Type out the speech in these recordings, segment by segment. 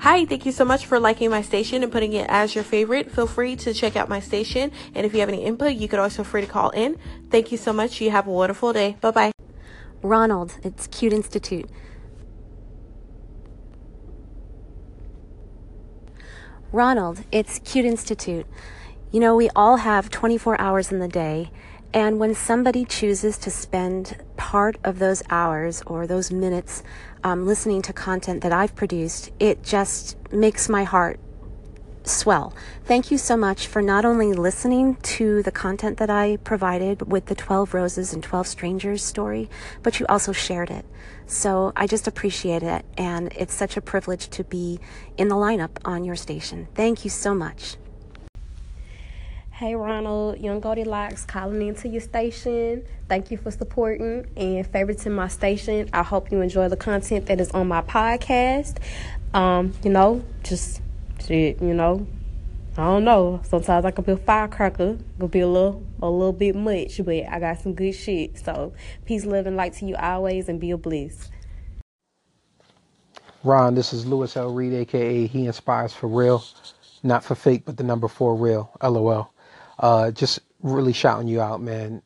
Hi, thank you so much for liking my station and putting it as your favorite. Feel free to check out my station. And if you have any input, you could also feel free to call in. Thank you so much. You have a wonderful day. Bye bye. Ronald, it's Cute Institute. Ronald, it's Cute Institute. You know, we all have 24 hours in the day, and when somebody chooses to spend part of those hours or those minutes um, listening to content that I've produced, it just makes my heart swell. Thank you so much for not only listening to the content that I provided with the 12 Roses and 12 Strangers story, but you also shared it. So I just appreciate it, and it's such a privilege to be in the lineup on your station. Thank you so much. Hey Ronald, Young Goldilocks calling into your station. Thank you for supporting and favoriting my station. I hope you enjoy the content that is on my podcast. Um, you know, just shit, you know. I don't know. Sometimes I can be a firecracker, could be a little a little bit much, but I got some good shit. So peace, love, and light to you always and be a bliss. Ron, this is Lewis L. Reed, aka He Inspires for Real. Not for fake, but the number four real. LOL. Uh, just really shouting you out, man.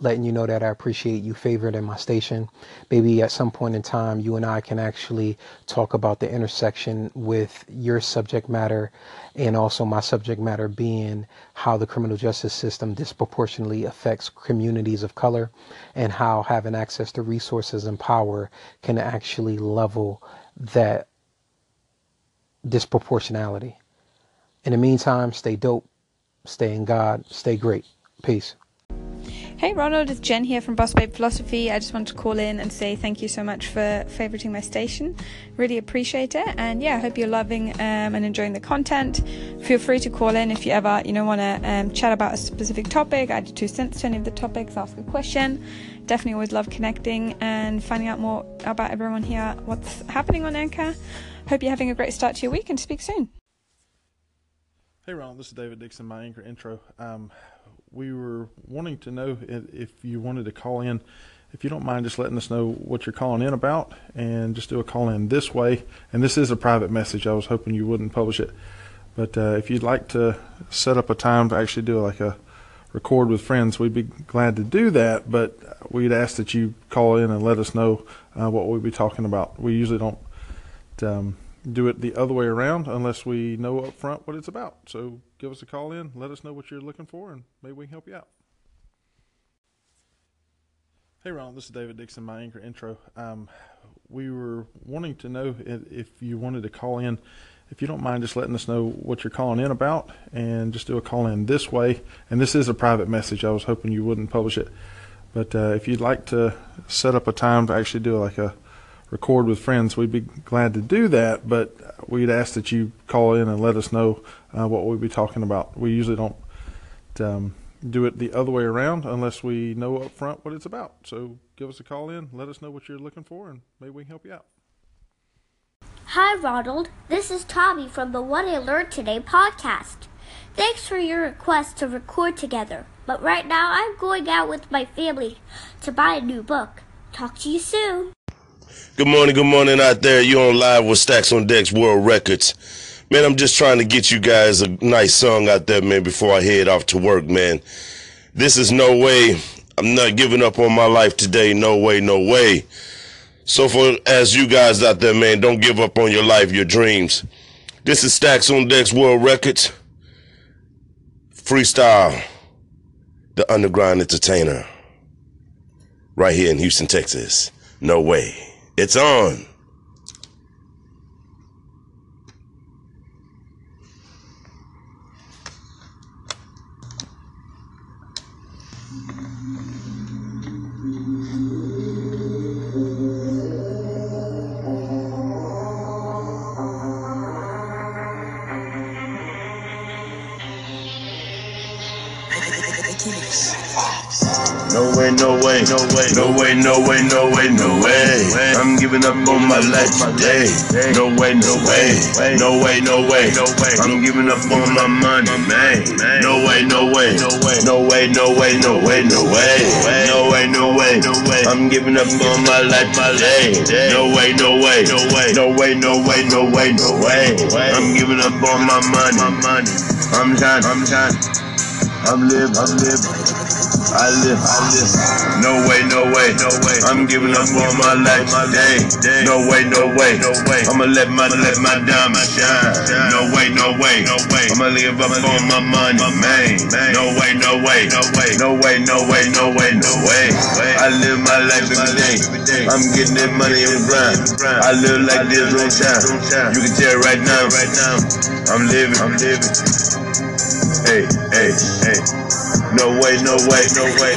Letting you know that I appreciate you favored in my station. Maybe at some point in time, you and I can actually talk about the intersection with your subject matter and also my subject matter being how the criminal justice system disproportionately affects communities of color and how having access to resources and power can actually level that disproportionality. In the meantime, stay dope Stay in God. Stay great. Peace. Hey Ronald, it's Jen here from Boss Babe Philosophy. I just wanted to call in and say thank you so much for favoriting my station. Really appreciate it, and yeah, I hope you're loving um, and enjoying the content. Feel free to call in if you ever you know want to um, chat about a specific topic, add two cents to any of the topics, ask a question. Definitely always love connecting and finding out more about everyone here, what's happening on Anchor. Hope you're having a great start to your week, and speak soon. Hey Ron, this is David Dixon, my anchor intro. Um, we were wanting to know if you wanted to call in. If you don't mind just letting us know what you're calling in about and just do a call in this way. And this is a private message. I was hoping you wouldn't publish it. But uh, if you'd like to set up a time to actually do like a record with friends, we'd be glad to do that. But we'd ask that you call in and let us know uh, what we'll be talking about. We usually don't um, do it the other way around unless we know up front what it's about. So give us a call in, let us know what you're looking for, and maybe we can help you out. Hey Ronald, this is David Dixon, my anchor intro. Um, we were wanting to know if you wanted to call in. If you don't mind just letting us know what you're calling in about and just do a call in this way. And this is a private message. I was hoping you wouldn't publish it. But uh, if you'd like to set up a time to actually do like a record with friends, we'd be glad to do that. But we'd ask that you call in and let us know uh, what we'll be talking about. We usually don't um, do it the other way around unless we know up front what it's about. So give us a call in, let us know what you're looking for, and maybe we can help you out. Hi, Ronald. This is Tommy from the What I Learned Today podcast. Thanks for your request to record together. But right now, I'm going out with my family to buy a new book. Talk to you soon. Good morning, good morning out there. You on live with Stacks on Decks World Records. Man, I'm just trying to get you guys a nice song out there, man, before I head off to work, man. This is no way. I'm not giving up on my life today. No way, no way. So for as you guys out there, man, don't give up on your life, your dreams. This is Stacks on Decks World Records. Freestyle. The underground entertainer. Right here in Houston, Texas. No way. It's on. No way, no way, no way, no way, no way, no way. I'm giving up on my life today. No way, no way, no way, no way, no way. I'm giving up on my money, man. No way, no way, no way, no way, no way, no way, no way, no way, no way. I'm giving up on my life today. No way, no way, no way, no way, no way, no way, no way. I'm giving up on my money, money. I'm trying, I'm trying. I'm live, I'm live. I live, I live. No way, no way, no way. I'm giving up on my life today. No way, no way, no way. I'ma let my let my diamond shine. No way, no way, no way. I'ma live up on my money, man. No way, no way, no way, no way, no way, no way, no way. I live my life every day. I'm getting that money and grind. I live like this real time. You can tell right now, right now. I'm living, I'm living. Hey, hey, hey. No way, no way, no way,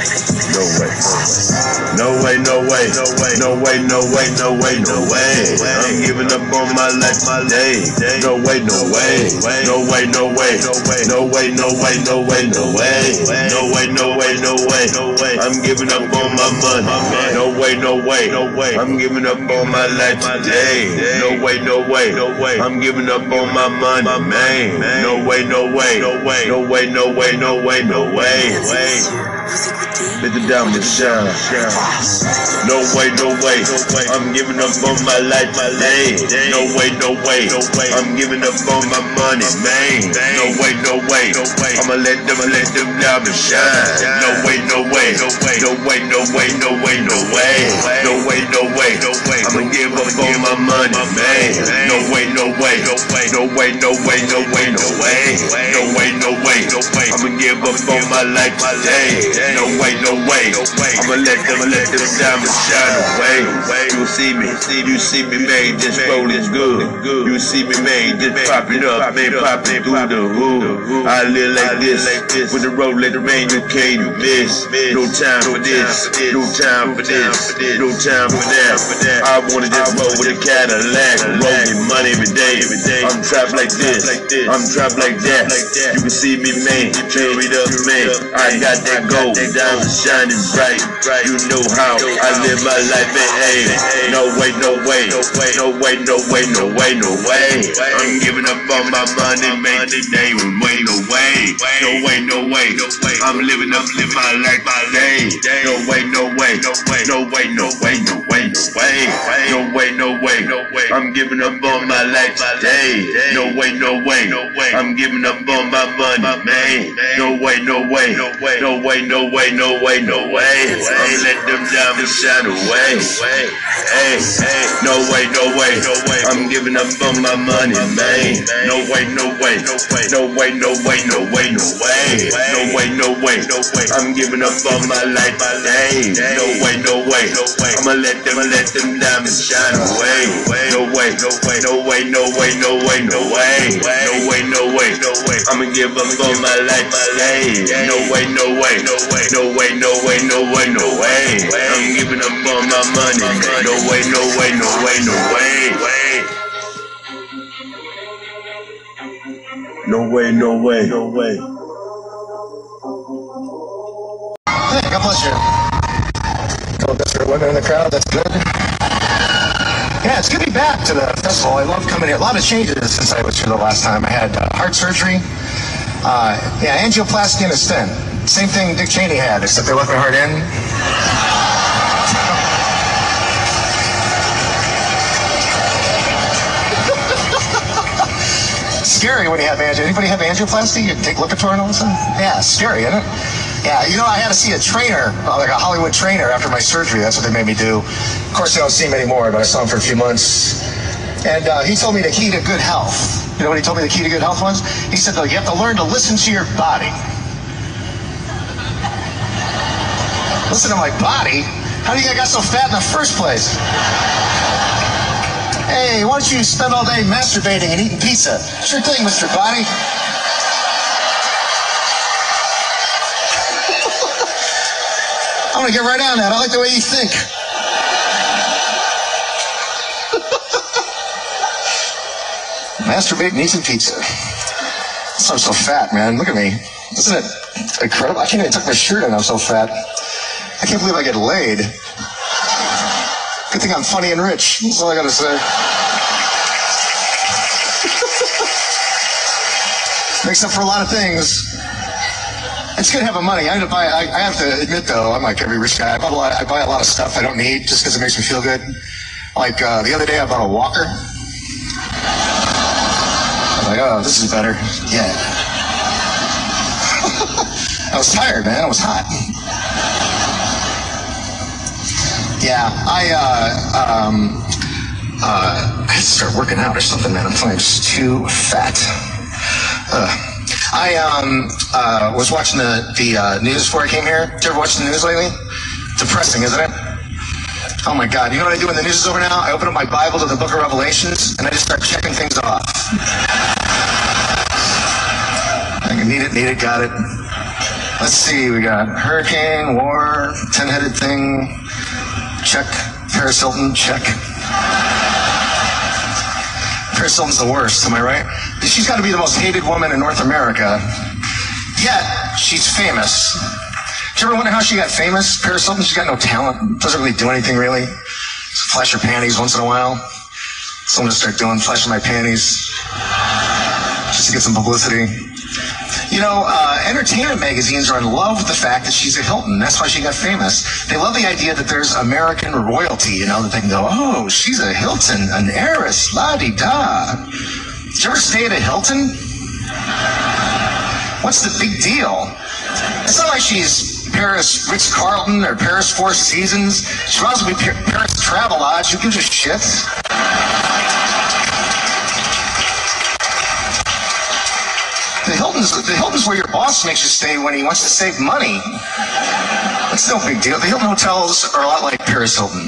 no way. No way, no way, no way, no way, no way, no way, no way. I'm giving up on my life, my day. No way, no way, no way, no way, no way, no way, no way, no way, no way, no way, no way, no way. I'm giving up on my money. No way, no way, no way. I'm giving up on my life today. No way, no way, no way. I'm giving up on my money, man. No way, no way, no way, no way, no way, no way, no way way, way. Let the diamond shine. No way, no way. I'm giving up on my life, my lane. No way, no way. I'm giving up on my money, man. No way, no way. I'ma let them let them diamonds shine. No way, no way. No way, no way, no way, no way, no way. No way. I'ma give up on my money, man. No way, no way. No way, no way, no way, no way, no way. No way. I'ma give up on my life today. No way, no way. I'ma let them let them diamonds shine away. You see me, you see me, man, just rolling good. You see me, man, just popping up, man, popping through the hood. I live like this, with the road let the rain, you can't miss. No time for this, no time for this, no time for that. I wanna just roll with a Cadillac, rolling money every day. I'm trapped like this, I'm trapped like that. You can see me, man, carried up, man. I got that gold, diamonds shining bright. You know how I live my life in hey. No way, no way, no way, no way, no way, no way, no. I'm giving up on my money, man. Today, way, no way, no way, no way. I'm living up, my life, my day. No way, no way, no way, no way, no way, no way, no way, no way, no way, no. I'm giving up on my life today. No way, no way, no way. I'm giving up on my money, man. No way, no way, no way, no way, no way, no way, no way. I'm let them diamonds shine away. Hey, hey, no way, no way, no way. I'm giving up on my money, man. No way, no way, no way, no way, no way, no way, no way, no way, no way, way. I'm giving up on my life, my day. No way, no way, no way. I'ma let them let them diamonds shine away. No way, no way, no way, no way, no way, no way, no way, no way, no way. I'ma give up on my life, my day. No way, no way, no way, no way, no way, no way, no way. I'm giving up on my money. No way, no way, no way, no way. No way, no way, no way. Hey, God bless you. Couple desperate women in the crowd, that's good. Yeah, it's good to be back to the festival. I love coming here. A lot of changes since I was here the last time. I had uh, heart surgery, uh, yeah, angioplasty and a stent. Same thing Dick Cheney had, except they left my heart in. scary when you have angio. Anybody have angioplasty? You take Lipitor and all a sudden? Yeah, scary, isn't it? Yeah, you know, I had to see a trainer, uh, like a Hollywood trainer, after my surgery. That's what they made me do. Of course, I don't see him anymore, but I saw him for a few months. And uh, he told me the key to good health. You know what he told me the key to good health was? He said, though, you have to learn to listen to your body. Listen to my body? How do you think I got so fat in the first place? Hey, why don't you spend all day masturbating and eating pizza? Sure thing, Mr. Body. I'm gonna get right on that. I like the way you think. Masturbate and eat some pizza. I'm so fat, man. Look at me. Isn't it incredible? I can't even tuck my shirt in. I'm so fat. I can't believe I get laid. Good thing I'm funny and rich. That's all I gotta say. Makes up for a lot of things. It's good having money. I, buy, I, I have to admit though, I'm like every rich guy. I, bought a lot, I buy a lot of stuff I don't need just because it makes me feel good. Like uh, the other day, I bought a walker. I was like, oh, this is better. Yeah. I was tired, man. I was hot. Yeah, I uh, um, uh, I start working out or something, man. I'm feeling just too fat. Uh, I um, uh, was watching the the uh, news before I came here. Did you ever watch the news lately? Depressing, isn't it? Oh my God! You know what I do when the news is over now? I open up my Bible to the Book of Revelations and I just start checking things off. I need it, need it, got it. Let's see. We got hurricane, war, ten-headed thing. Check. Paris Hilton. Check. Paris Hilton's the worst. Am I right? She's got to be the most hated woman in North America. Yet she's famous. Do you ever wonder how she got famous? Paris Hilton, she's got no talent. Doesn't really do anything really. Just flash her panties once in a while. So I'm gonna start doing flashing my panties just to get some publicity. You know, uh, entertainment magazines are in love with the fact that she's a Hilton. That's why she got famous. They love the idea that there's American royalty, you know, that they can go, oh, she's a Hilton, an heiress, la-di-da. Did you ever stay at a Hilton? What's the big deal? It's not like she's Paris Ritz Carlton or Paris Four Seasons. She might as be Pa- Paris Travelodge. Who gives a shit? Hilton's, the Hilton's where your boss makes you stay when he wants to save money. That's no big deal. The Hilton hotels are a lot like Paris Hilton.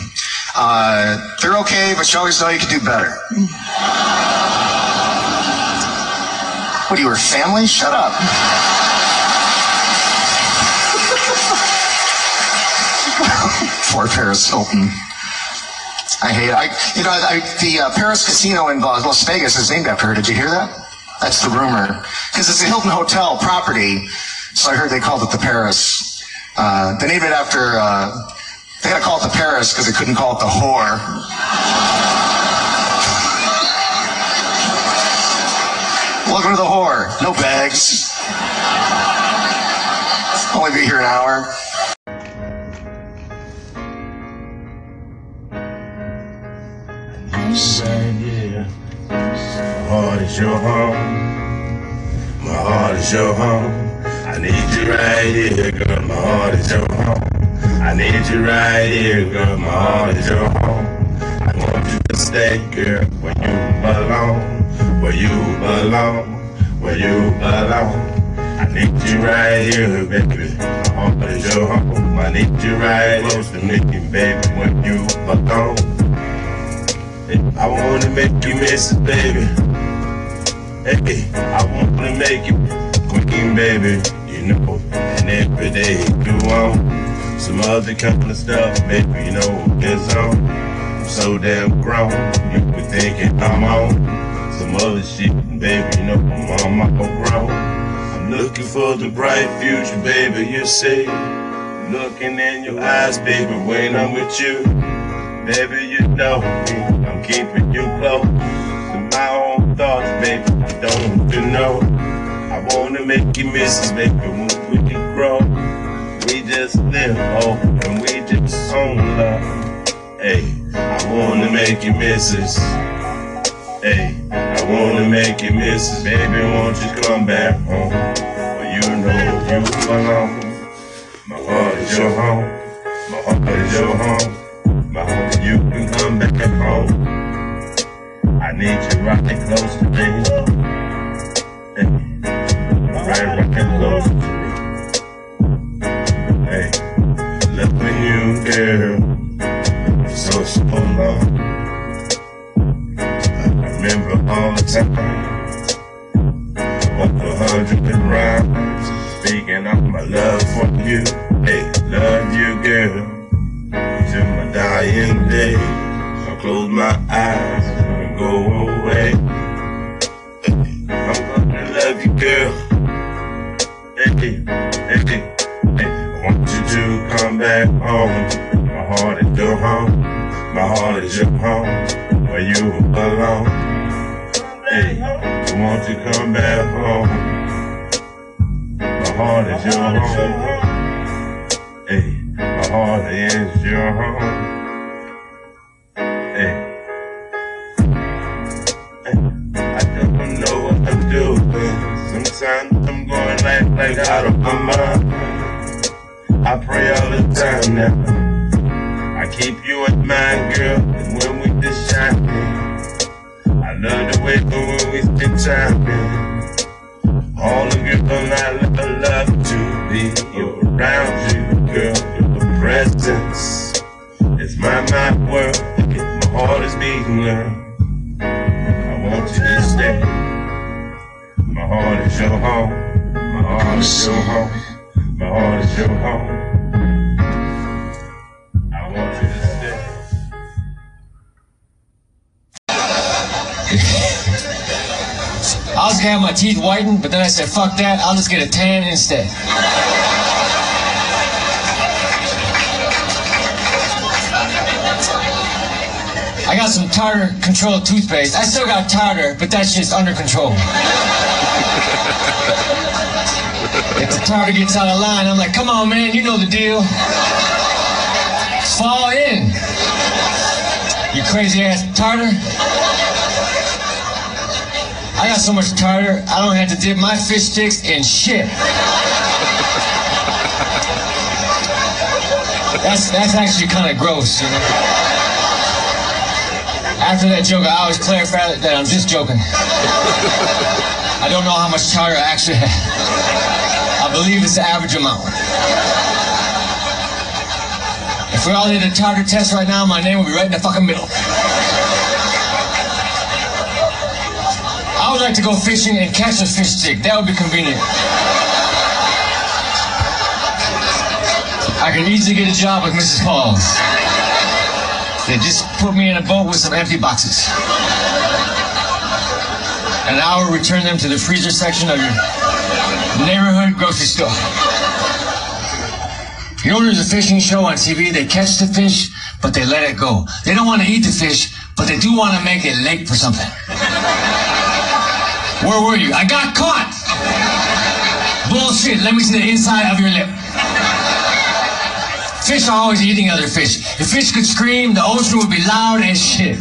Uh, they're okay, but you always know you can do better. What are you, her family? Shut up. Poor Paris Hilton. I hate. I you know I, the uh, Paris Casino in Las Vegas is named after her. Did you hear that? That's the rumor because it's a Hilton hotel property. So I heard they called it the Paris. Uh, they named it after. Uh, they had to call it the Paris because they couldn't call it the whore. Welcome to the whore. No bags. Only be here an hour. Your home. My heart is your home. I need you right here, girl. My heart is your home. I need you right here, girl. My heart is your home. I want you to stay, girl, where you belong. Where you belong. Where you belong. I need you right here, baby. My heart is your home. I need you right close to me, baby, when you belong. I wanna make you miss it, baby. Hey, I wanna make you queen, baby. You know, and every day you on some other kind of stuff, baby. You know, it's on. I'm so damn grown. You be thinking I'm on some other shit, baby. You know, I'm my grown. I'm looking for the bright future, baby. You see. looking in your eyes, baby, when I'm with you. Baby, you know I'm keeping you close my own thoughts, baby. I don't want you know. I wanna make you miss us, baby, when we grow. We just live, oh, and we just own love. Hey, I wanna make you miss us. Hey, I wanna make you miss us, baby. Won't you come back home? Well, you know you belong. My heart is your home. My heart is your home. My heart, you can come back home. I need you right close to me. Hey, right, right close to me. Hey, loving you, girl, so, so long. I remember all the time. A hundred rounds, speaking of my love for you. Hey, love you, girl till my dying day. I'll close my eyes go away. I'm gonna love you, girl. Hey, hey, hey. I want you to come back home. My heart is your home. My heart is your home. Where you belong. Hey, I want you to come back home. My heart is your home. Hey, my heart is your home. Hey. Sometimes I'm going like, like out of my mind. I pray all the time now. I keep you in mind, girl, and when we just shining. I love the way when we spend time, All the girls I love, to be around you, girl. Your presence is my, my world. My heart is beating, girl. I want you to stay. Heart is your home. My heart is your home. My heart is your home. I want you to stay. I was gonna have my teeth whitened, but then I said, fuck that, I'll just get a tan instead. I got some tartar control toothpaste. I still got tartar, but that's just under control. If the tartar gets out of line, I'm like, come on, man, you know the deal. Fall in. You crazy ass tartar. I got so much tartar, I don't have to dip my fish sticks in shit. That's that's actually kind of gross, you know. After that joke, I always clarify that I'm just joking. I don't know how much tartar I actually have. I believe it's the average amount. If we all did a tartar test right now, my name would be right in the fucking middle. I would like to go fishing and catch a fish stick. That would be convenient. I can easily get a job with Mrs. Paul's. They just put me in a boat with some empty boxes. I will return them to the freezer section of your neighborhood grocery store. You know, there's a fishing show on TV. They catch the fish, but they let it go. They don't want to eat the fish, but they do want to make it late for something. Where were you? I got caught! Bullshit. Let me see the inside of your lip. Fish are always eating other fish. If fish could scream, the ocean would be loud as shit.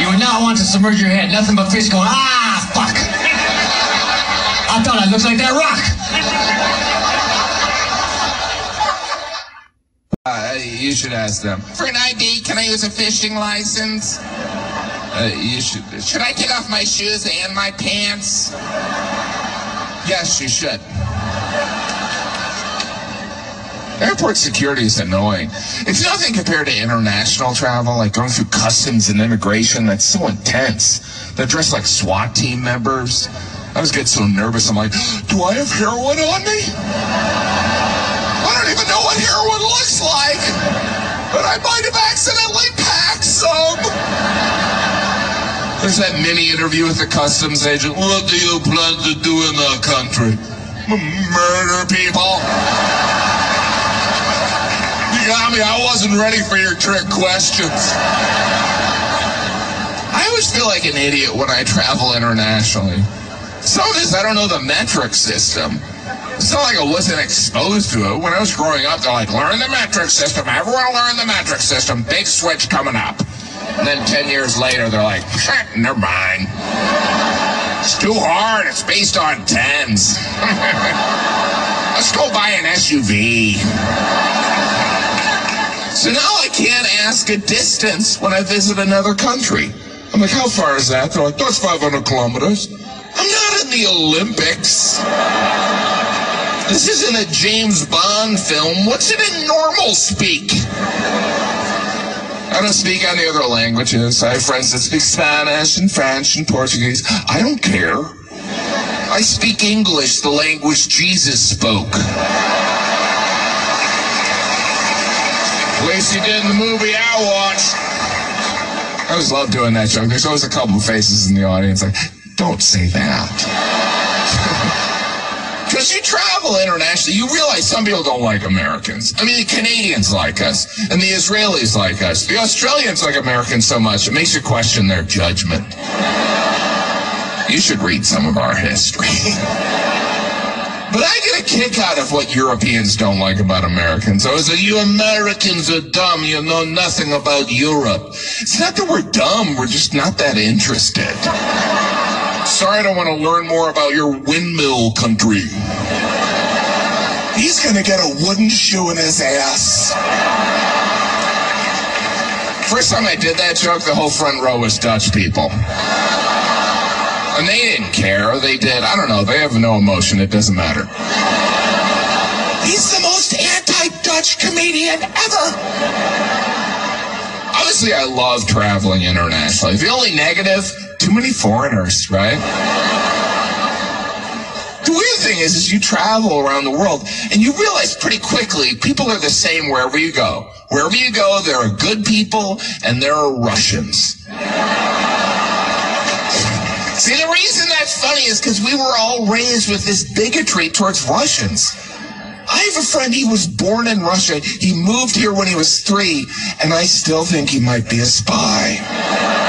You would not want to submerge your head. Nothing but fish going, ah, fuck. I thought I looked like that rock. Uh, you should ask them. For an ID, can I use a fishing license? Uh, you should. Should I take off my shoes and my pants? Yes, you should. Airport security is annoying. It's nothing compared to international travel, like going through customs and immigration. That's so intense. They're dressed like SWAT team members. I was getting so nervous. I'm like, do I have heroin on me? I don't even know what heroin looks like, but I might have accidentally packed some. There's that mini interview with the customs agent. What do you plan to do in the country? M- Murder people. Got. I wasn't ready for your trick questions. I always feel like an idiot when I travel internationally. Some of this, I don't know the metric system. It's not like I wasn't exposed to it. When I was growing up, they're like, learn the metric system. Everyone learn the metric system. Big switch coming up. And then 10 years later, they're like, shit, never mind. It's too hard. It's based on tens. Let's go buy an SUV. So now I can't ask a distance when I visit another country. I'm like, how far is that? They're like, that's 500 kilometers. I'm not in the Olympics. This isn't a James Bond film. What's it in normal speak? I don't speak any other languages. I have friends that speak Spanish and French and Portuguese. I don't care. I speak English, the language Jesus spoke. Least he did in the movie I watched. I always love doing that joke. There's always a couple of faces in the audience like, don't say that. because you travel internationally, you realize some people don't like Americans. I mean, the Canadians like us, and the Israelis like us. The Australians like Americans so much, it makes you question their judgment. You should read some of our history. But I get a kick out of what Europeans don't like about Americans. I was like, you Americans are dumb. You know nothing about Europe. It's not that we're dumb. We're just not that interested. Sorry, I don't want to learn more about your windmill country. He's going to get a wooden shoe in his ass. First time I did that joke, the whole front row was Dutch people. And they didn't care. They did. I don't know. They have no emotion. It doesn't matter. He's the most anti-Dutch comedian ever. Obviously, I love traveling internationally. The only negative, too many foreigners, right? The weird thing is, is you travel around the world and you realize pretty quickly people are the same wherever you go. Wherever you go, there are good people and there are Russians. See, the reason that's funny is because we were all raised with this bigotry towards Russians. I have a friend, he was born in Russia. He moved here when he was three, and I still think he might be a spy.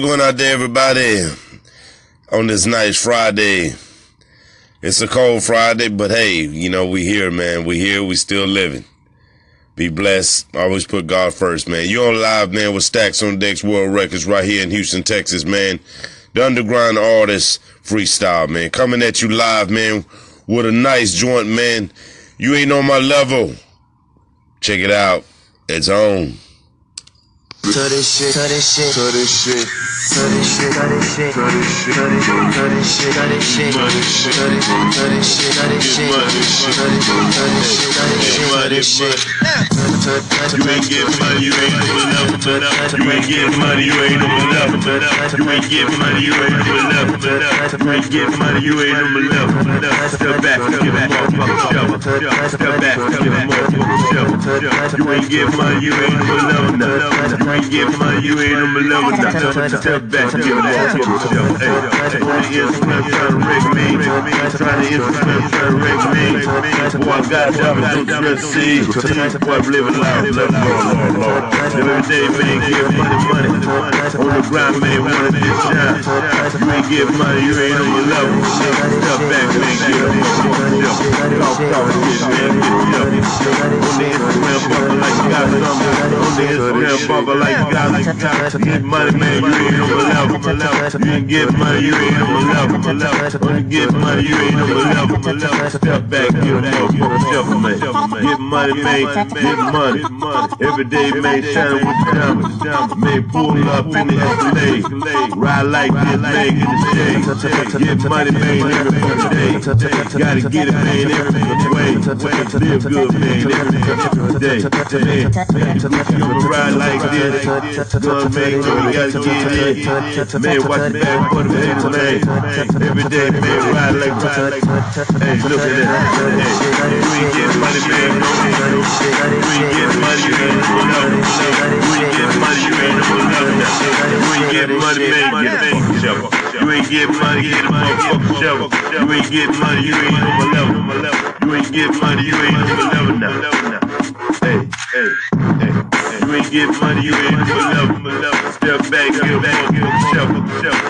Going out there, everybody? On this nice Friday. It's a cold Friday, but hey, you know, we here, man. We here, we still living. Be blessed. Always put God first, man. You on live, man, with Stacks on Decks World Records right here in Houston, Texas, man. The underground artist freestyle, man. Coming at you live, man, with a nice joint, man. You ain't on my level. Check it out. It's on. Cut this shit, cut this shit, cut this shit, cut this shit, cut this shit, cut this shit, cut this shit, cut this shit, cut this shit, cut this shit, cut this shit, cut this shit, cut this shit, cut this shit, cut this shit, cut this shit. You ain't getting money, you ain't doing nothing. You ain't getting money, you ain't doing nothing. You ain't getting money, you ain't doing nothing. You ain't getting money, you ain't doing nothing. Step back, give a motherfucker shovel. Step back, give a motherfucker shovel. You ain't getting money, you ain't doing nothing but up. You ain't getting money, you ain't nothing but up. Step back, give a motherfucker shovel. Hey, hey, on the Instagram trying to wreck me. Trying to Instagram trying to wreck me. Boy, I got diamonds, don't trust see. Boy, I'm living life, love, Lord, Lord, Lord. Every day, man, get money, money. On the grind, man, wanna get shine. You ain't get money, you ain't on your level. Step back, man, get a motherfucker jump. Talk, talk, shit, man, get jump. On the Instagram, bubble like you got something. On the Instagram, bubble like you got something. Get money, man, you ain't on my level. You ain't get money, you ain't on my level. When you get money, you ain't on level. Step back, get jump, man. Get money, man, get money. Every day, man, shining with diamonds. Man, pull up in the Escalade. Ride like this, man, get the shade. Get money, man, every fucking day. Gotta get it, man, every fucking way. Live good, man, every fucking day. Man, you ride like this. Like, you ain't getting money. You ain't a fucking shovel. You ain't get money, you ain't my level. You ain't getting money, you ain't my level now. Hey, hey, hey. You ain't getting money, you ain't on my level. Step back, get a motherfucking shovel.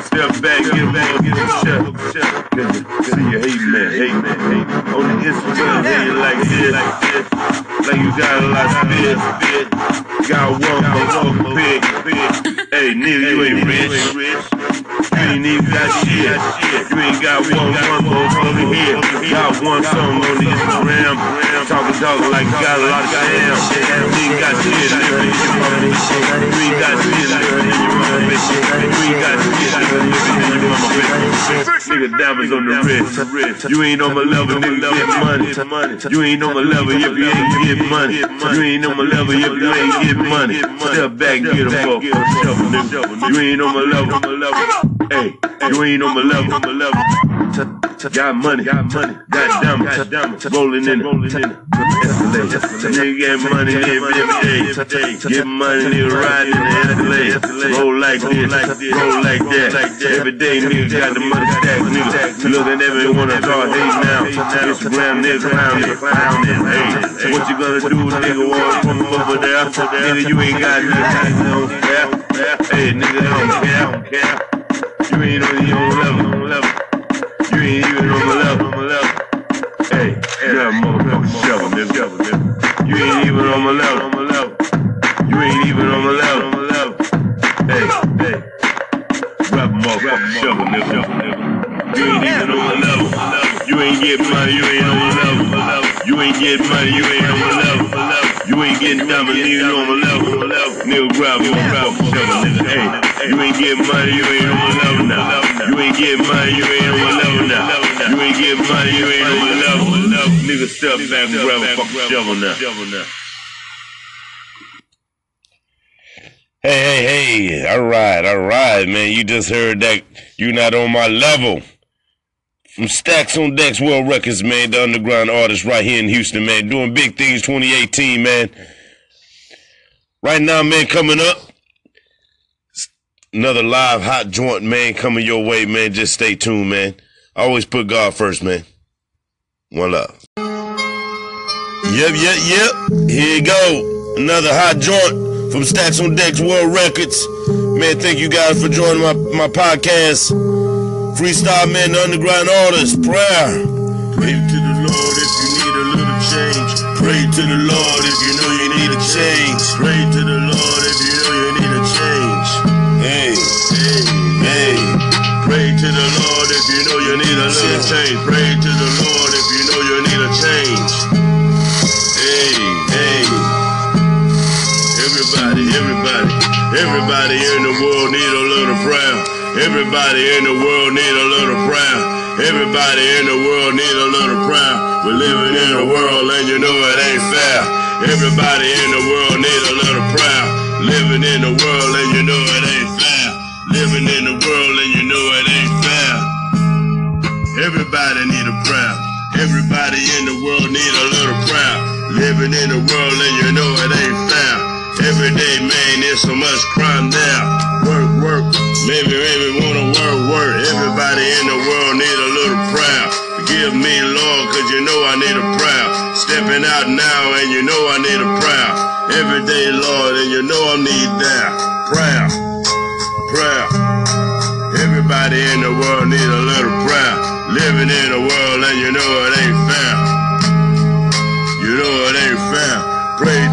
Step back, get a motherfucking shovel. See you hating man, hating man, hating. On the Instagram, hating like this, like this. Like you got a lot of spit, spit. Got one motherfucking pig, pig. Hey, nigga, you ain't rich. You ain't even got shit. You ain't got one, one motherfucking head. Got one song on the Instagram. Talking, talking like you got a lot of scam. You ain't got shit living in your mama. You ain't got shit living in your mama, bitch. You ain't got shit living in your mama, bitch. Nigga, diamonds on the wrist. You ain't on my level, nigga, get money. You ain't on my level if you ain't get money. You ain't on my level if you ain't get money. Step back, get a motherfucker. You ain't on my level. Hey, you ain't on my level. Got money, got money, got diamonds, rolling in rolling in get money every day, get money, nigga ride in the Escalade, roll like this, roll like that. Every day, nigga got the money stack, nigga. Looking at me, wanna talk hate now. Instagram, nigga, clown it, clown it. Hey, what you gonna do, nigga? Walk from over there, nigga, you ain't got nothing. Hey, nigga, don't care, don't care. Grab a fucking shovel now. Hey, hey, hey. All right, all right, man. You just heard that you're not on my level. From Stacks on Decks World Records, man, the underground artist right here in Houston, man. Doing big things 2018, man. Right now, man, coming up. Another live hot joint, man, coming your way, man. Just stay tuned, man. Always put God first, man. One love. Yep, yep, yep. Here you go. Another hot joint from Stacks on Decks World Records. Man, thank you guys for joining my, my podcast. Freestyle Man, the Underground Artist, prayer. Pray to the Lord if you need a little change. Pray to the Lord if you know you need a change. Pray to the Lord if you know you need a change. Hey, hey, hey. Pray to the Lord if you know you need a little change. Pray to the Lord if you know you need a change. Everybody, everybody, in the world need a little prayer. Everybody in the world need a little prayer. Everybody in the world need a little prayer. We're living in a world and you know it ain't fair. Everybody in the world need a little prayer. Living in the world and you know it ain't fair. Living in the world and you know it ain't fair. Everybody need a prayer. Everybody in the world need a little prayer. Living in the world and you know it ain't fair. Every day, man, there's so much crime there. Work, work, maybe, maybe wanna work, work. Everybody in the world need a little prayer. Forgive me, Lord, cause you know I need a prayer. Stepping out now and you know I need a prayer. Every day, Lord, and you know I need that. Prayer, prayer. Everybody in the world need a little prayer. Living in a world and you know it ain't fair. You know it ain't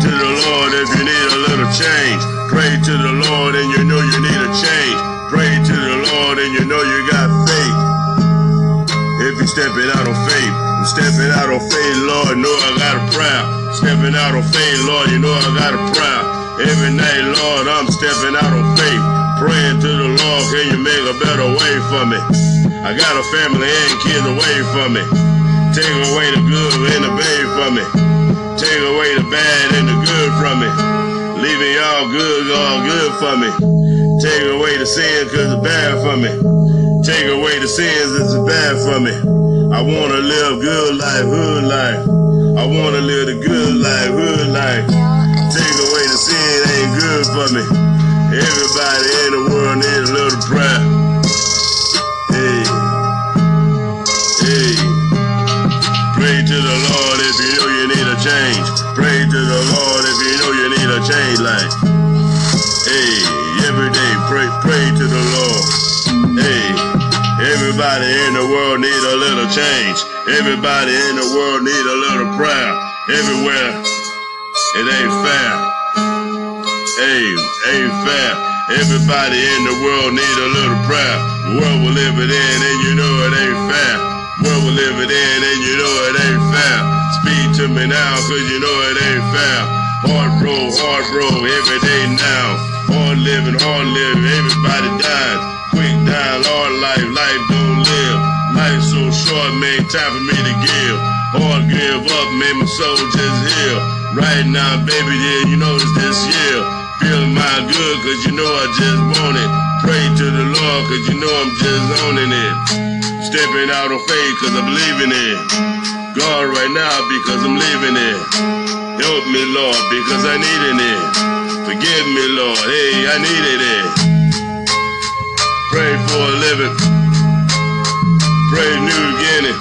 to the Lord if you need a little change. Pray to the Lord and you know you need a change. Pray to the Lord and you know you got faith. If you're stepping out on faith, I'm stepping out on faith, Lord, know I got a prayer. Stepping out on faith, Lord, you know I got a prayer. Every night, Lord, I'm stepping out on faith. Praying to the Lord, can you make a better way for me? I got a family and kids away from me. Take away the good and the bad from me. Take away the bad and the good from me. Leaving y'all good, all good for me. Take away the sin cause it's bad for me. Take away the sins that's bad for me. I wanna live good life, hood life. I wanna live the good life, hood life. Take away the sin ain't good for me. Everybody in the world need a little prayer. Hey. To the Lord if you know you need a change. Pray to the Lord if you know you need a change. Like, hey, every day pray, pray to the Lord. Hey, everybody in the world need a little change. Everybody in the world need a little prayer. Everywhere, it ain't fair. Hey, ain't fair. Everybody in the world need a little prayer. The world we're living in, and you know it ain't fair. World we're living in, and you know it ain't fair. Speak to me now, cause you know it ain't fair. Hard road, hard road, every day now. Hard living, hard living, everybody dying. Quick dying, hard life, life don't live. Life so short, man, time for me to give. Hard give up, man, my soul just heal. Right now, baby, yeah, you know it's this year. Feeling my good, cause you know I just want it. Pray to the Lord, cause you know I'm just owning it. Stepping out on faith cause I believe in it. God right now because I'm living it. Help me, Lord, because I needed it. Forgive me, Lord, hey, I needed it. Pray for a living. Pray new beginning.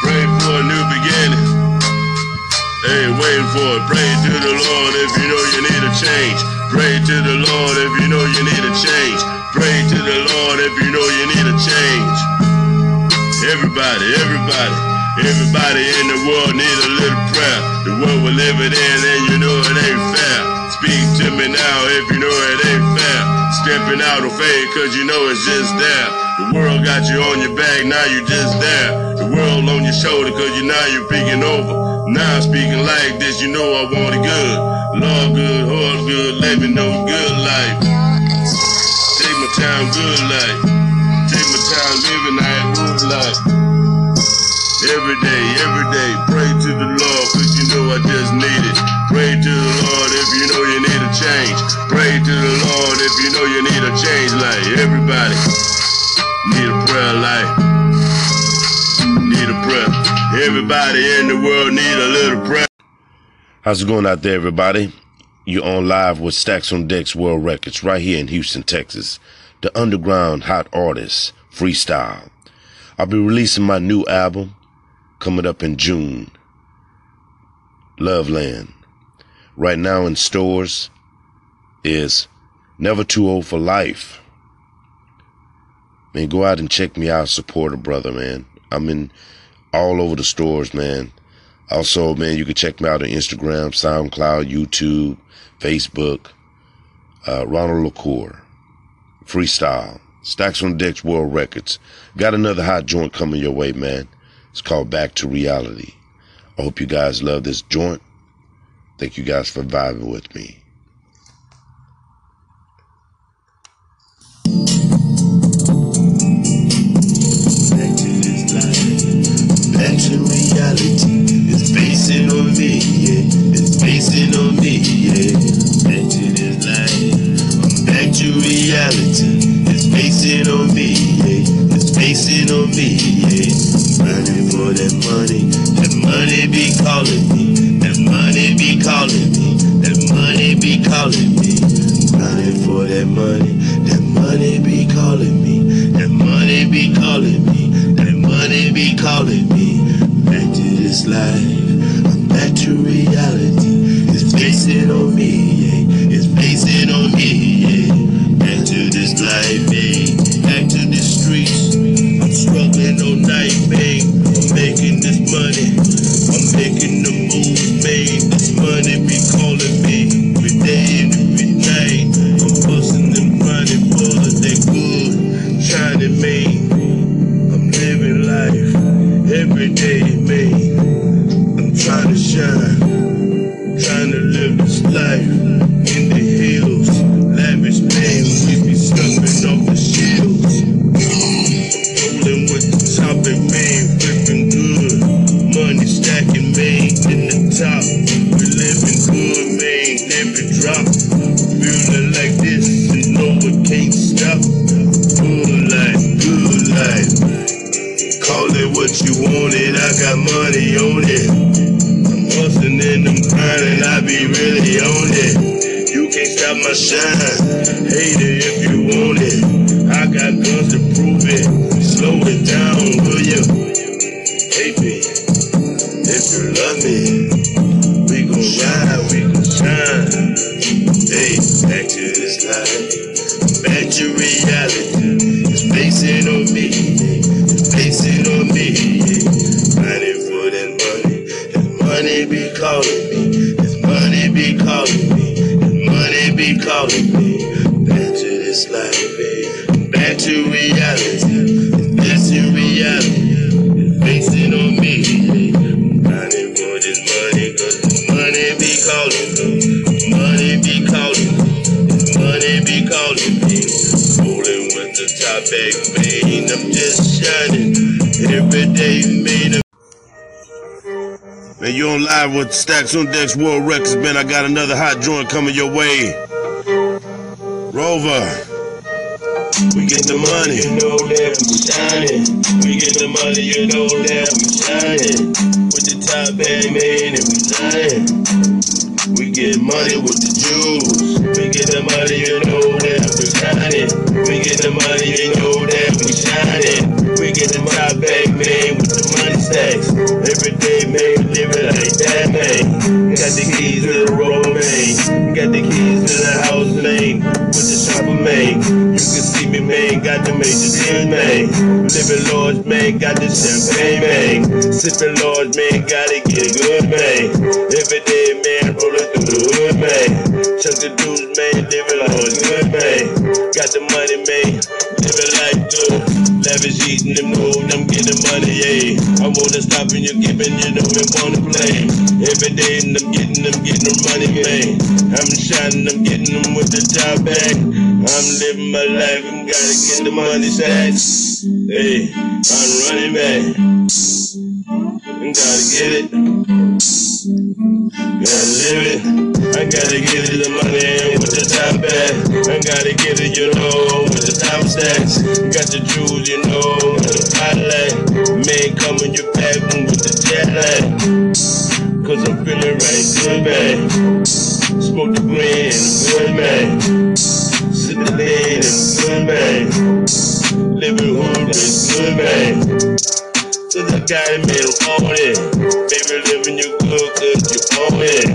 Pray for a new beginning. Hey, waiting for it. Pray to the Lord if you know you need a change. Pray to the Lord if you know you need Everybody, everybody, everybody in the world need a little prayer. The world we're living in and you know it ain't fair. Speak to me now if you know it ain't fair. Stepping out of faith cause you know it's just there. The world got you on your back, now you just there. The world on your shoulder cause you now you're peeking over. Now I'm speaking like this, you know I want it good. Love good, heart good, me know good life. Take my time, good life. Time, living that good life. Every day, every day, pray to the Lord, cause you know I just need it. Pray to the Lord if you know you need a change. Pray to the Lord if you know you need a change, like everybody need a prayer life. Need a prayer. Everybody in the world need a little prayer. How's it going out there, everybody? You're on live with Stacks on Decks World Records right here in Houston, Texas. The underground hot artist, freestyle. I'll be releasing my new album coming up in June. Loveland. Right now in stores is Never Too Old for Life. Man, go out and check me out, support a brother, man. I'm in all over the stores, man. Also, man, you can check me out on Instagram, SoundCloud, YouTube, Facebook. Uh, Ronald LaCour, Freestyle, Stacks on Decks World Records. Got another hot joint coming your way, man. It's called Back to Reality. I hope you guys love this joint. Thank you guys for vibing with me. Back to this life, back to reality. It's basing on me, yeah. It's basing on me, yeah. Back to this life, I'm back to reality. It's basing on me, yeah. It's basing on me, yeah. Running for that money, that money be calling me. That money be calling me. That money be calling me. Running for that money, that money be calling me. That money be calling me. That money be calling me. Back to this life, I'm back to reality. It's basing on me, yeah. It's basing on me, yeah. This life. Back to the streets. I'm struggling all night, man. I'm making this what you want it, I got money on it. I'm and I'm grinding, I be really on it. You can't stop my shine, hate it if you want it. I got guns to prove it, slow it down, will you? Hate me, if you love me, live with Stacks on Decks World Records, man. I got another hot joint coming your way. Rover. We get the money, you know that we shining. We get the money, you know that we shining. With the top bag man and we lying. We get money with the jewels. We get the money, you know that we shining. We get the money, you know that we shining. We get the top bag man with the stacks. Every day, man, live it like that, man. Got the keys to the road, man. Got the keys to the house, man. With the chopper, man. You can see me, man. Got the major deals, man. Living large, man. Got the champagne, man. Sipping large, man. Gotta get good, man. Every day, man. Rolling through the hood, man. Chuck the dudes, man. Living large, good, man. Got the money, man. Living like good. Lavish eating them know I'm getting money, yeah. I wanna stop and you're giving, you know they wanna play. Every day and I'm getting them, getting them money, man. I'm shining, I'm getting them with the job back. I'm living my life and gotta get the money stacks. Hey, I'm running back. Gotta get it. Gotta live it. I gotta get it, the money and with the top back. I gotta get it, you know, with the top stacks. Got the jewels, you know, with the pilot. Man, coming your back with the jet lag. Cause I'm feeling right good, man. Smoke the green, good, man. Sit the lean, good, man. Living hood, good, man. Got it, man, I'm on it. Baby, living you good, you own it.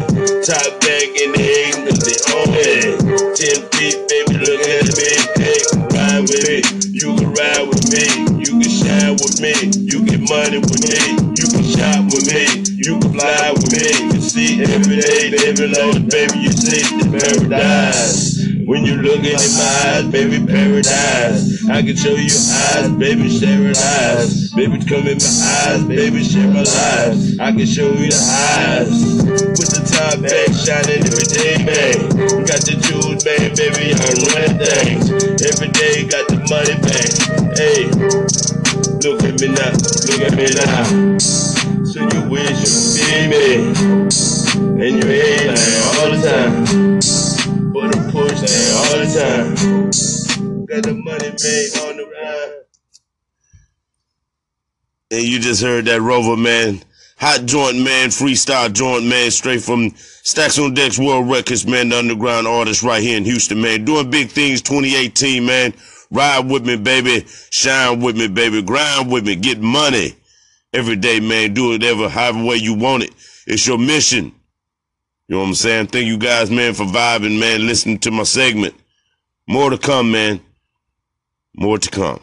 Top back in the egg, cause they own it. Ten feet, baby, look at me. Hey, ride with me. You can ride with me. You can shine with me. You get money with me. You can shop with me. You can fly with me. You can see every day, baby, Lord, baby, you see the paradise. When you look in my eyes, baby, paradise. I can show you eyes, baby, sharing eyes. Baby, come in my eyes, baby, share my life. I can show you the eyes. With the top back shining every day, man. Got the jewels, man, baby, I'm running things. Every day, got the money, man. Hey, look at me now, look at me now. Got the money made on the ride. And you just heard that Rover man, hot joint man, freestyle joint man, straight from Stacks on Decks World Records, man, the underground artist right here in Houston, man. Doing big things 2018, man. Ride with me, baby. Shine with me, baby. Grind with me. Get money every day, man. Do it ever, however way you want it. It's your mission. You know what I'm saying? Thank you guys, man, for vibing, man, listening to my segment. More to come, man. More to come.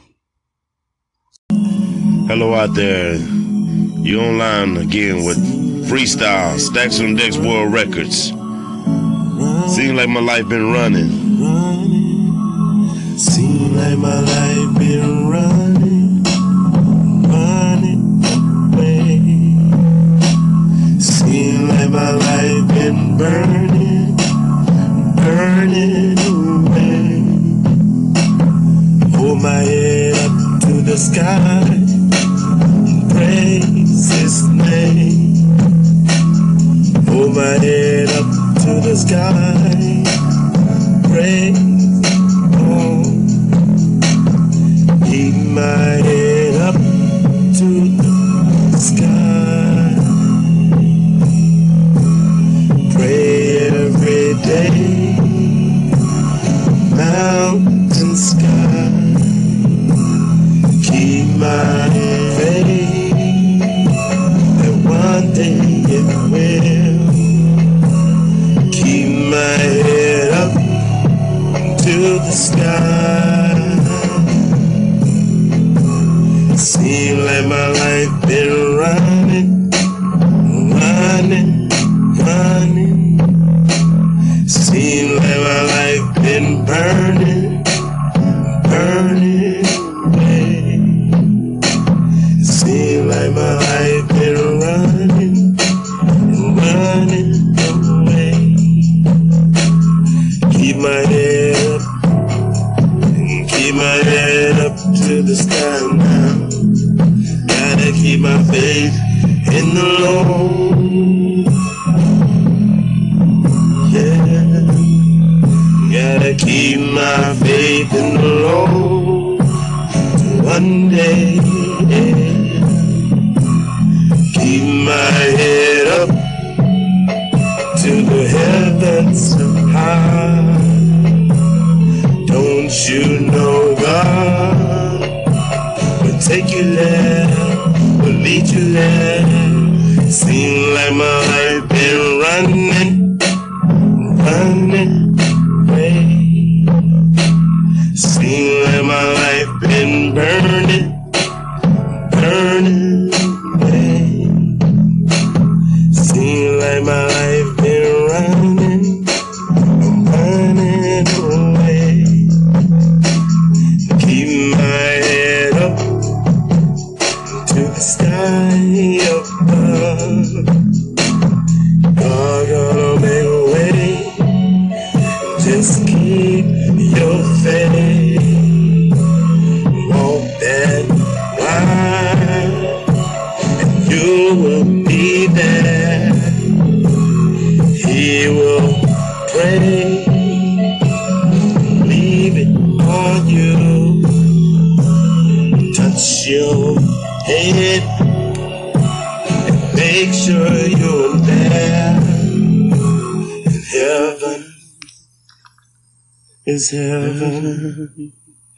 Hello out there. You online again with freestyle, Stacks on Decks World Records. Seems like my life been running. Seem like my life been running, running away. Seem like my life been burning, burning the sky, praise His name. Hold my head up to the sky, praise Keep my head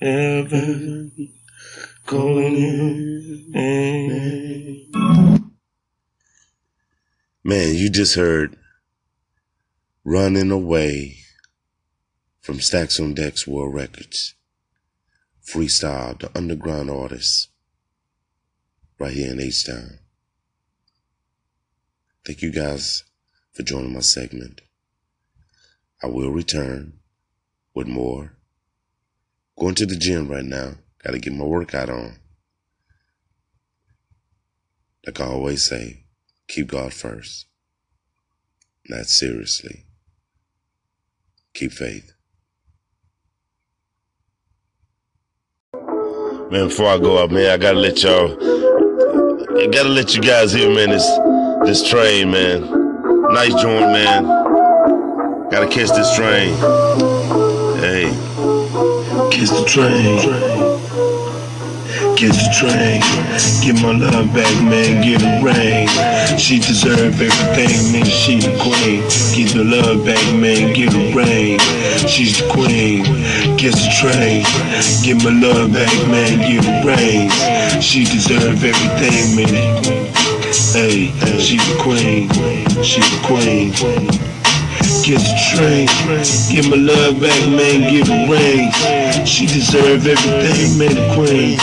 heaven, calling you. Man, you just heard Running Away from Stacks on Decks World Records. Freestyle, the underground artist, right here in H-Town. Thank you guys for joining my segment. I will return with more. Going to the gym right now. Gotta get my workout on. Like I always say, keep God first. Not seriously. Keep faith. Man, before I go up, man, I gotta let y'all, I gotta let you guys hear, man, this, this train, man. Nice joint, man. Gotta catch this train. Hey. Kiss the train. Kiss the train. Get my love back, man. Get a ring. She deserve everything, man. She the queen. Get the love back, man. Get a ring. She's the queen. Kiss the train. Get my love back, man. Get a ring. She deserve everything, man. Hey, she the queen. She the queen. Kiss the train, give my love back, man, give a rain. She deserve everything, man, the queen.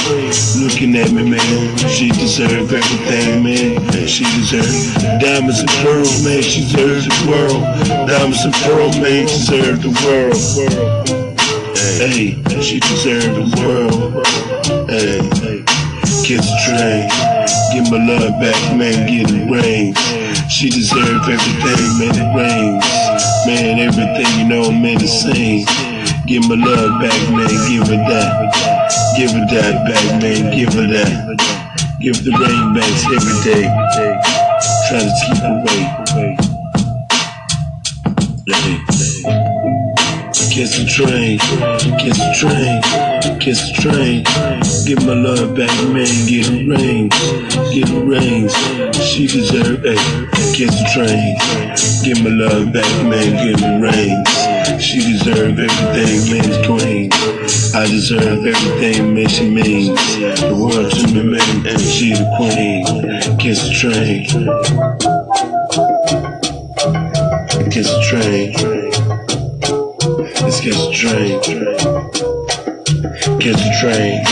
Looking at me, man, she deserve everything, man. She deserve diamonds and pearls, man, she deserves the world. Diamonds and pearls, man, she deserve the world. Hey, she deserve the world. Hey, kiss the train, give my love back, man, get a ring. She deserve everything, man, it rains. Man, everything you know, man, the same. Give my love back, man, give her that. Give her that back, man, give her that. Give the rain back every day. Try to keep away. Hey. Kiss the train, kiss the train, kiss the train. Give my love back, man, get a rain, get a ring. She deserve it. Kiss the train, give my love back, man, get a ring. She deserve everything, man, is queen. I deserve everything, man, she means. The world to me, man, and she the queen. Kiss the train. Kiss the train. Let's kiss the train. Kiss the train.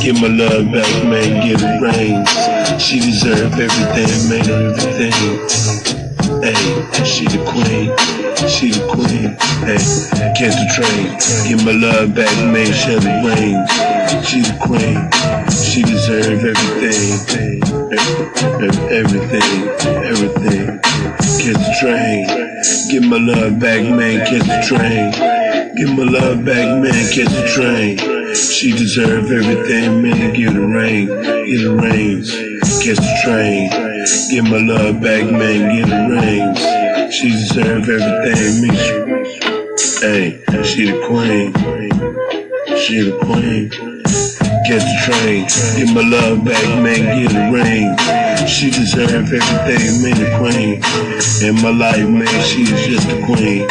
Give my love back, man. Get a ring. She deserve everything, man. Everything. Hey, she the queen. She the queen. Hey, kiss the train. Give my love back, man. She the ring. She the queen. She deserve everything. Everything. Everything. Kiss the train. Give my love back, man. Kiss the train. Give my love back, man, catch the train. She deserve everything, man, get a ring, get a ring. Catch the train. Give my love back, man, get a ring. She deserve everything, man. Hey, she the queen. She the queen. Get the train, get my love back, man, get a ring. She deserve everything, man, the queen. In my life, man, she is just the queen.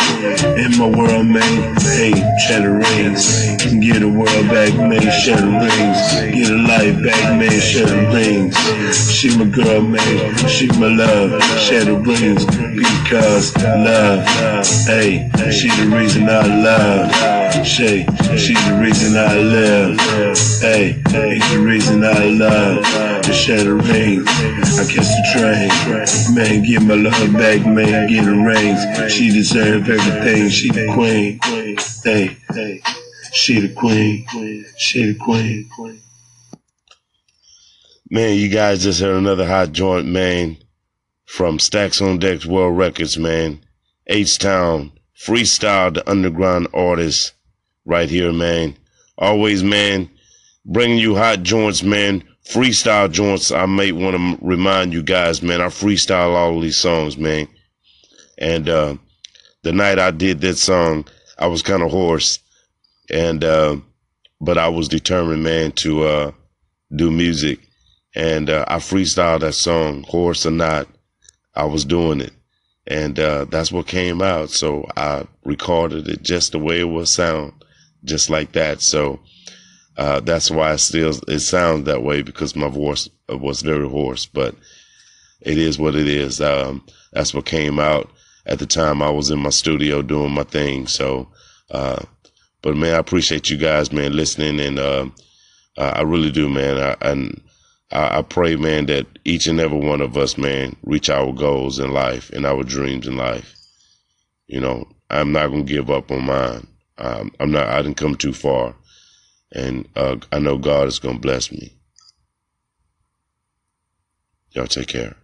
In my world, man, hey, shatter rings. Get a world back, man, shatter rings. Get a life back, man, shatter rings. She my girl, man, she my love, shatter rings. Because love, hey, she the reason I love. She, she the reason I live. Hey, he's the reason I love. The shatter rings, I catch the train. Man, get my love back, man, get the rings. She deserve everything, she the queen. Hey, hey, she the queen. Queen. She the queen. Queen. Man, you guys just heard another hot joint, man, from Stacks on Decks World Records, man. H Town, freestyle the underground artist right here, man. Always, man, bringing you hot joints, man. Freestyle joints. I may want to remind you guys, man. I freestyle all these songs, man. And uh, the night I did that song, I was kind of hoarse, and uh, but I was determined, man, to uh, do music. And uh, I freestyled that song, hoarse or not. I was doing it, and uh, that's what came out. So I recorded it just the way it was sound just like that. So uh, that's why it still it sounds that way because my voice was very hoarse. But it is what it is. Um, that's what came out at the time I was in my studio doing my thing. So, uh, but man, I appreciate you guys, man, listening, and uh, I really do, man. I, and I, pray, man, that each and every one of us, man, reach our goals in life and our dreams in life. You know, I'm not gonna give up on mine. Um, I'm not. I didn't come too far, and uh, I know God is gonna bless me. Y'all take care.